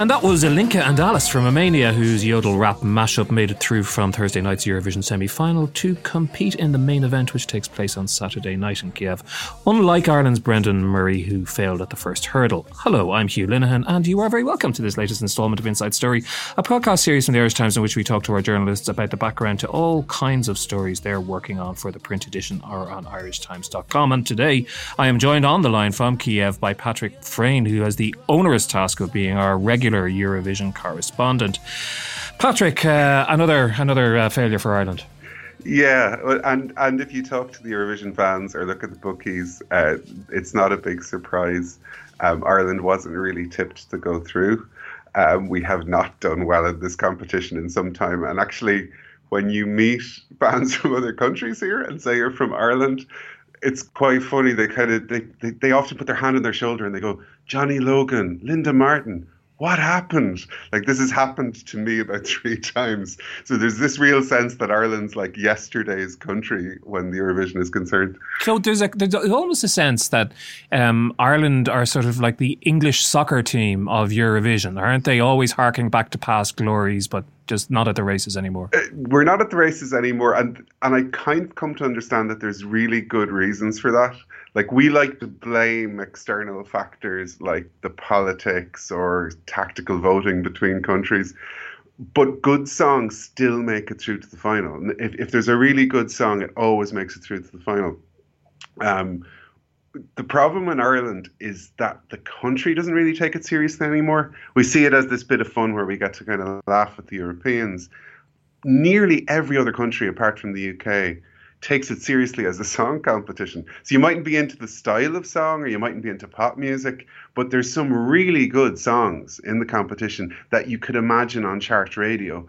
And that was Ilinca and Alex from Romania, whose yodel rap mashup made it through from Thursday night's Eurovision semi final to compete in the main event, which takes place on Saturday night in Kiev. Unlike Ireland's Brendan Murray, who failed at the first hurdle. Hello, I'm Hugh Linehan, and you are very welcome to this latest instalment of Inside Story, a podcast series from the Irish Times in which we talk to our journalists about the background to all kinds of stories they're working on for the print edition or on irishtimes.com. And today, I am joined on the line from Kiev by Patrick Freyne, who has the onerous task of being our regular regular Eurovision correspondent. Patrick, uh, another another uh, failure for Ireland. Yeah, and and if you talk to the Eurovision fans or look at the bookies, uh, it's not a big surprise. Um, Ireland wasn't really tipped to go through. Um, we have not done well in this competition in some time, and actually, when you meet fans from other countries here and say you're from Ireland, it's quite funny. They kind of they, they, they often put their hand on their shoulder and they go, Johnny Logan, Linda Martin what happened? Like this has happened to me about three times. So there's this real sense that Ireland's like yesterday's country when the Eurovision is concerned. So there's a there's almost a sense that um, Ireland are sort of like the English soccer team of Eurovision, aren't they? Always harking back to past glories, but just not at the races anymore. Uh, we're not at the races anymore, and and I kind of come to understand that there's really good reasons for that. Like we like to blame external factors like the politics or tactical voting between countries but good songs still make it through to the final. If, if there's a really good song it always makes it through to the final. Um, the problem in Ireland is that the country doesn't really take it seriously anymore. We see it as this bit of fun where we get to kind of laugh at the Europeans. Nearly every other country, apart from the UK, takes it seriously as a song competition. So you mightn't be into the style of song or you mightn't be into pop music, but there's some really good songs in the competition that you could imagine on chart radio.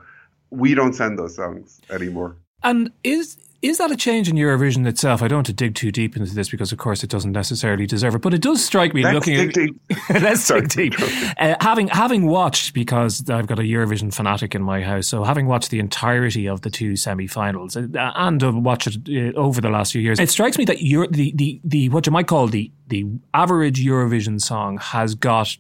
We don't send those songs anymore. And is is that a change in Eurovision itself? I don't want to dig too deep into this because, of course, it doesn't necessarily deserve it. But it does strike me let's looking dig at deep. let's dig deep. Uh, having having watched because I've got a Eurovision fanatic in my house, so having watched the entirety of the two semi-finals uh, and uh, watched it uh, over the last few years, it strikes me that Euro, the the the what you might call the the average Eurovision song has got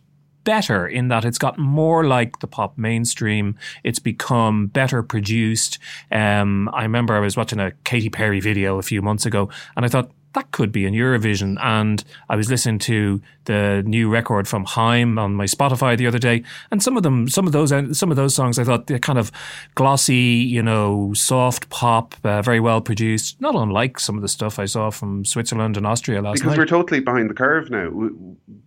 better in that it's got more like the pop mainstream. It's become better produced. Um, I remember I was watching a Katy Perry video a few months ago and I thought, that could be in Eurovision. And I was listening to the new record from Haim on my Spotify the other day, and some of them, some of those, some of those songs, I thought they're kind of glossy, you know, soft pop, uh, very well produced. Not unlike some of the stuff I saw from Switzerland and Austria last because night. Because we're totally behind the curve now.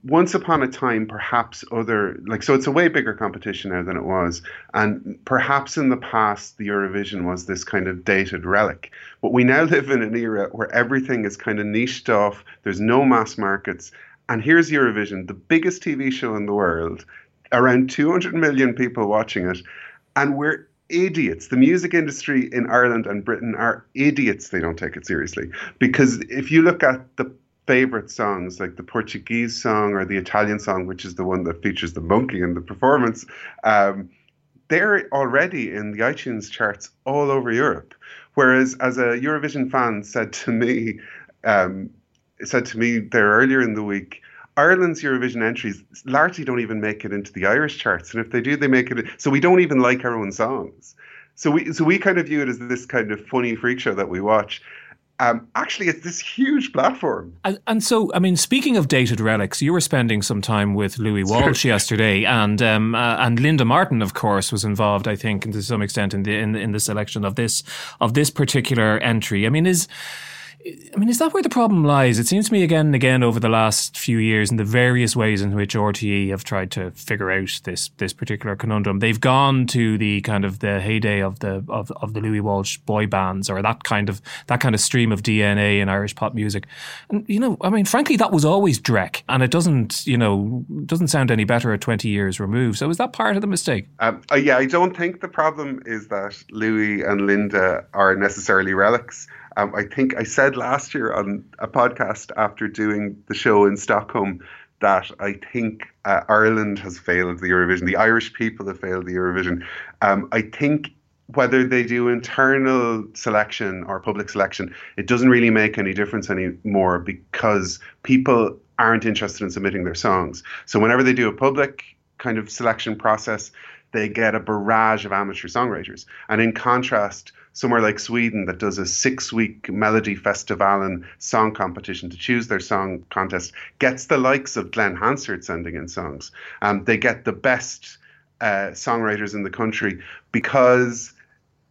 Once upon a time, perhaps other like so, it's a way bigger competition now than it was, and perhaps in the past, the Eurovision was this kind of dated relic. But we now live in an era where everything is kind of niche stuff. There's no mass markets. And here's Eurovision, the biggest TV show in the world, around 200 million people watching it. And we're idiots. The music industry in Ireland and Britain are idiots. They don't take it seriously. Because if you look at the favorite songs, like the Portuguese song or the Italian song, which is the one that features the monkey in the performance, um, they're already in the iTunes charts all over Europe. Whereas, as a Eurovision fan said to me, um, said to me there earlier in the week, Ireland's Eurovision entries largely don't even make it into the Irish charts, and if they do, they make it. So we don't even like our own songs. So we so we kind of view it as this kind of funny freak show that we watch. Um, actually, it's this huge platform. And, and, so, I mean, speaking of dated relics, you were spending some time with Louis Walsh yesterday, and um, uh, and Linda Martin, of course, was involved. I think, to some extent, in the in, in the selection of this of this particular entry. I mean, is I mean, is that where the problem lies? It seems to me again and again over the last few years in the various ways in which RTE have tried to figure out this this particular conundrum. They've gone to the kind of the heyday of the of, of the Louis Walsh boy bands or that kind of that kind of stream of DNA in Irish pop music. And you know, I mean, frankly, that was always Drek, and it doesn't you know doesn't sound any better at twenty years removed. So is that part of the mistake? Um, uh, yeah, I don't think the problem is that Louis and Linda are necessarily relics. Um, I think I said last year on a podcast after doing the show in Stockholm that I think uh, Ireland has failed the Eurovision. The Irish people have failed the Eurovision. Um, I think whether they do internal selection or public selection, it doesn't really make any difference anymore because people aren't interested in submitting their songs. So whenever they do a public kind of selection process, they get a barrage of amateur songwriters. And in contrast, somewhere like Sweden that does a six week melody festival and song competition to choose their song contest gets the likes of Glen Hansard sending in songs. Um, they get the best uh, songwriters in the country because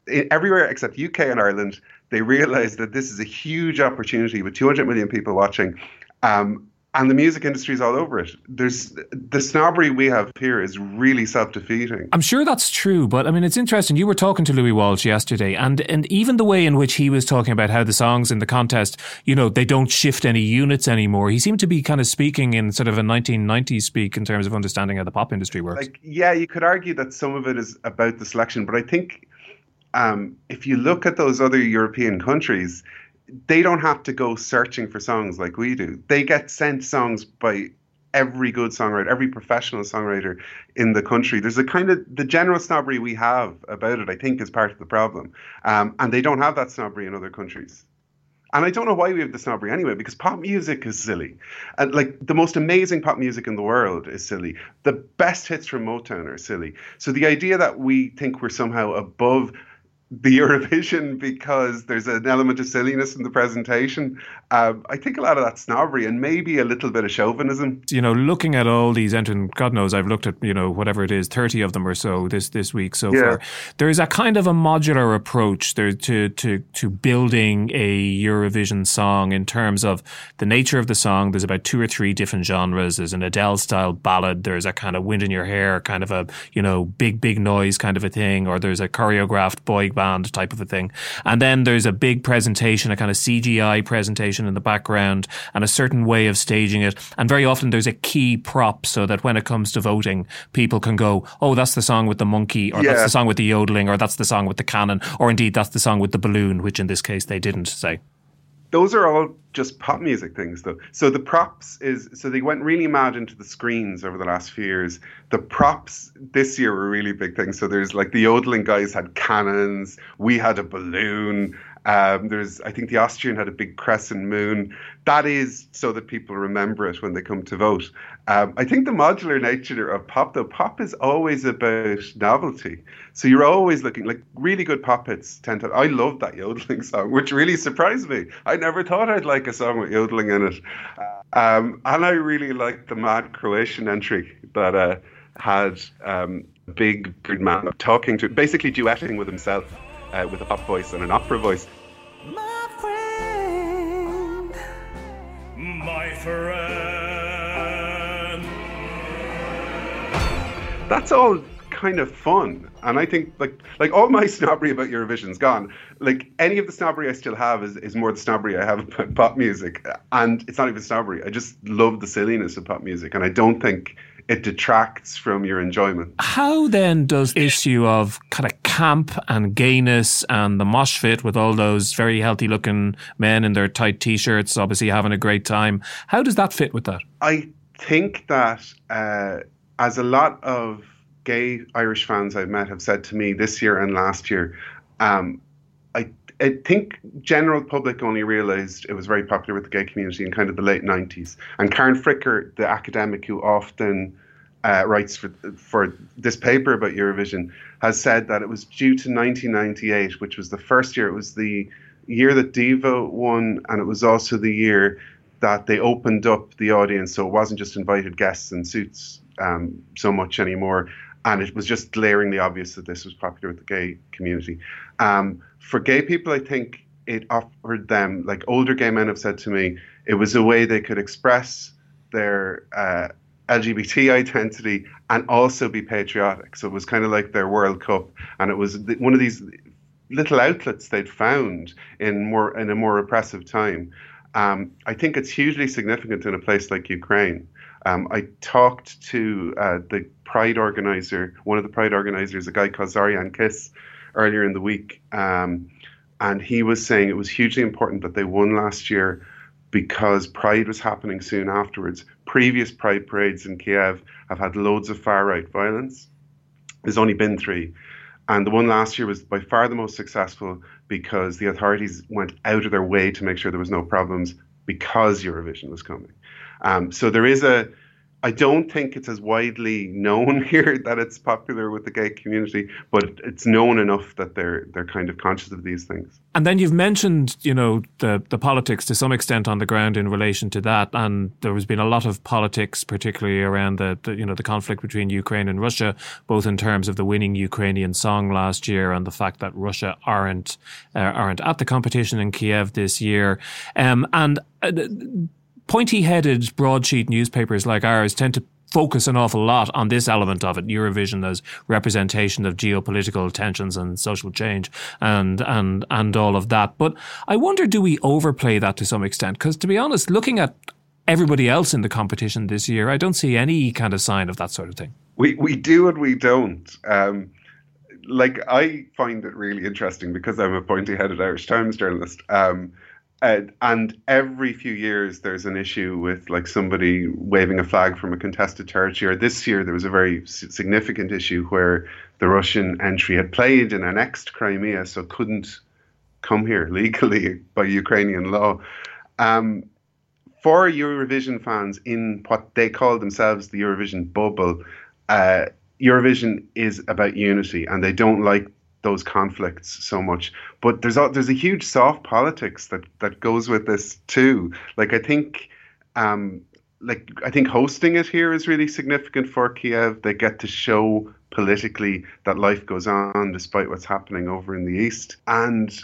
everywhere except UK and Ireland, they realize that this is a huge opportunity with 200 million people watching. Um, and the music industry is all over it. There's the snobbery we have here is really self-defeating. I'm sure that's true, but I mean, it's interesting. You were talking to Louis Walsh yesterday, and and even the way in which he was talking about how the songs in the contest, you know, they don't shift any units anymore. He seemed to be kind of speaking in sort of a 1990s speak in terms of understanding how the pop industry works. Like, yeah, you could argue that some of it is about the selection, but I think um, if you look at those other European countries they don't have to go searching for songs like we do. They get sent songs by every good songwriter, every professional songwriter in the country. There's a kind of the general snobbery we have about it, I think, is part of the problem. Um, and they don't have that snobbery in other countries. And I don't know why we have the snobbery anyway, because pop music is silly. And like the most amazing pop music in the world is silly. The best hits from Motown are silly. So the idea that we think we're somehow above the Eurovision because there's an element of silliness in the presentation. Um, I think a lot of that snobbery and maybe a little bit of chauvinism. You know, looking at all these entrant, God knows, I've looked at you know whatever it is, thirty of them or so this this week so yeah. far. There is a kind of a modular approach there to to to building a Eurovision song in terms of the nature of the song. There's about two or three different genres. There's an Adele style ballad. There's a kind of wind in your hair, kind of a you know big big noise kind of a thing, or there's a choreographed boy band type of a thing. And then there's a big presentation, a kind of CGI presentation in the background, and a certain way of staging it. And very often there's a key prop so that when it comes to voting, people can go, oh, that's the song with the monkey, or yeah. that's the song with the yodeling, or that's the song with the cannon, or indeed that's the song with the balloon, which in this case they didn't say those are all just pop music things though. So the props is so they went really mad into the screens over the last few years. The props this year were really big things. So there's like the yodeling guys had cannons. We had a balloon um, there's, I think the Austrian had a big crescent moon. That is so that people remember it when they come to vote. Um, I think the modular nature of pop, though, pop is always about novelty. So you're always looking like really good pop hits. Tend to. I love that yodeling song, which really surprised me. I never thought I'd like a song with yodeling in it. Um, and I really liked the mad Croatian entry that uh, had um, big beard man talking to, basically duetting with himself uh, with a pop voice and an opera voice. My friend, my friend. That's all kind of fun. And I think like like all my snobbery about Eurovision's gone. Like any of the snobbery I still have is, is more the snobbery I have about pop music. And it's not even snobbery. I just love the silliness of pop music. And I don't think it detracts from your enjoyment. How then does issue of kind of camp and gayness and the mosh fit with all those very healthy looking men in their tight t-shirts, obviously having a great time, how does that fit with that? I think that uh, as a lot of gay Irish fans I've met have said to me this year and last year, um, I think general public only realised it was very popular with the gay community in kind of the late 90s. And Karen Fricker, the academic who often uh, writes for for this paper about Eurovision, has said that it was due to 1998, which was the first year. It was the year that Diva won, and it was also the year that they opened up the audience, so it wasn't just invited guests in suits um, so much anymore. And it was just glaringly obvious that this was popular with the gay community. Um, for gay people, I think it offered them, like older gay men have said to me, it was a way they could express their uh, LGBT identity and also be patriotic. So it was kind of like their World Cup, and it was one of these little outlets they'd found in more in a more repressive time. Um, I think it's hugely significant in a place like Ukraine. Um, I talked to uh, the Pride organizer, one of the Pride organizers, a guy called Zoryan Kis, earlier in the week, um, and he was saying it was hugely important that they won last year because Pride was happening soon afterwards. Previous Pride parades in Kiev have had loads of far right violence. There's only been three. And the one last year was by far the most successful because the authorities went out of their way to make sure there was no problems because Eurovision was coming. Um, so there is a I don't think it's as widely known here that it's popular with the gay community, but it's known enough that they're they're kind of conscious of these things. And then you've mentioned, you know, the the politics to some extent on the ground in relation to that, and there has been a lot of politics, particularly around the, the you know the conflict between Ukraine and Russia, both in terms of the winning Ukrainian song last year and the fact that Russia aren't uh, aren't at the competition in Kiev this year, um, and. Uh, pointy headed broadsheet newspapers like ours tend to focus an awful lot on this element of it, Eurovision as representation of geopolitical tensions and social change and and and all of that. But I wonder, do we overplay that to some extent? Because to be honest, looking at everybody else in the competition this year, I don't see any kind of sign of that sort of thing. We we do and we don't. Um, like I find it really interesting because I'm a pointy-headed Irish Times journalist. Um, uh, and every few years, there's an issue with like somebody waving a flag from a contested territory. Or this year, there was a very significant issue where the Russian entry had played and annexed Crimea, so couldn't come here legally by Ukrainian law. Um, for Eurovision fans in what they call themselves the Eurovision bubble, uh, Eurovision is about unity, and they don't like those conflicts so much. But there's a, there's a huge soft politics that that goes with this too. Like I think. Um, like I think hosting it here is really significant for Kiev. They get to show politically that life goes on despite what's happening over in the east. And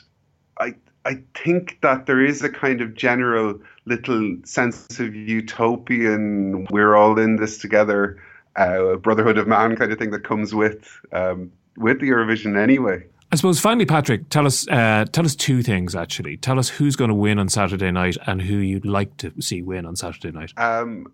I I think that there is a kind of general little sense of utopian, we're all in this together, uh, brotherhood of man kind of thing that comes with um, with the Eurovision anyway. I suppose finally, Patrick, tell us uh, tell us two things actually. Tell us who's going to win on Saturday night and who you'd like to see win on Saturday night. Um,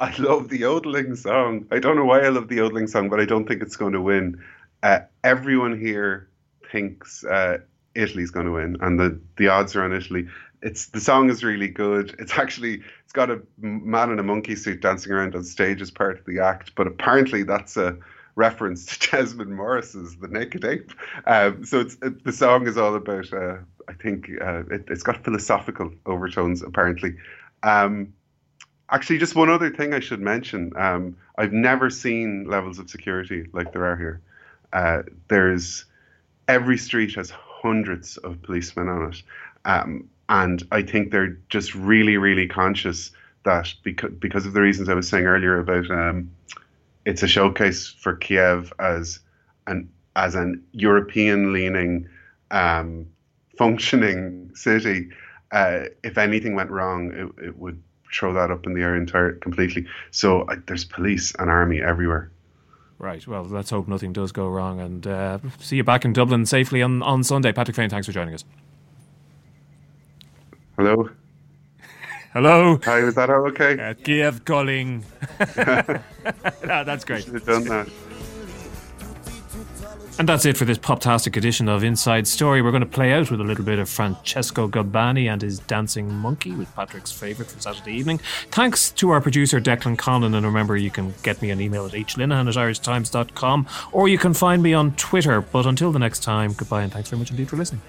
I love the yodeling song. I don't know why I love the yodeling song, but I don't think it's going to win. Uh, everyone here thinks uh, Italy's going to win, and the the odds are on Italy. It's the song is really good. It's actually it's got a man in a monkey suit dancing around on stage as part of the act, but apparently that's a reference to Desmond Morris's The Naked Ape. Um, so it's, it, the song is all about, uh, I think, uh, it, has got philosophical overtones, apparently. Um, actually, just one other thing I should mention um, I've never seen levels of security like there are here. Uh, there's every street has hundreds of policemen on it. Um, and I think they're just really, really conscious that because, because of the reasons I was saying earlier about um, it's a showcase for Kiev as an as an European leaning um, functioning city. Uh, if anything went wrong, it, it would throw that up in the air entire completely. So uh, there's police and army everywhere. Right. Well, let's hope nothing does go wrong, and uh, see you back in Dublin safely on, on Sunday. Patrick Freyne, thanks for joining us. Hello. Hello. Hi, was that okay? Uh, Kiev calling. no, that's great. Should have done that. And that's it for this poptastic edition of Inside Story. We're going to play out with a little bit of Francesco Gabbani and his Dancing Monkey with Patrick's favourite for Saturday evening. Thanks to our producer Declan Conlon, and remember you can get me an email at hlinehan at irishtimes.com or you can find me on Twitter. But until the next time, goodbye and thanks very much indeed for listening.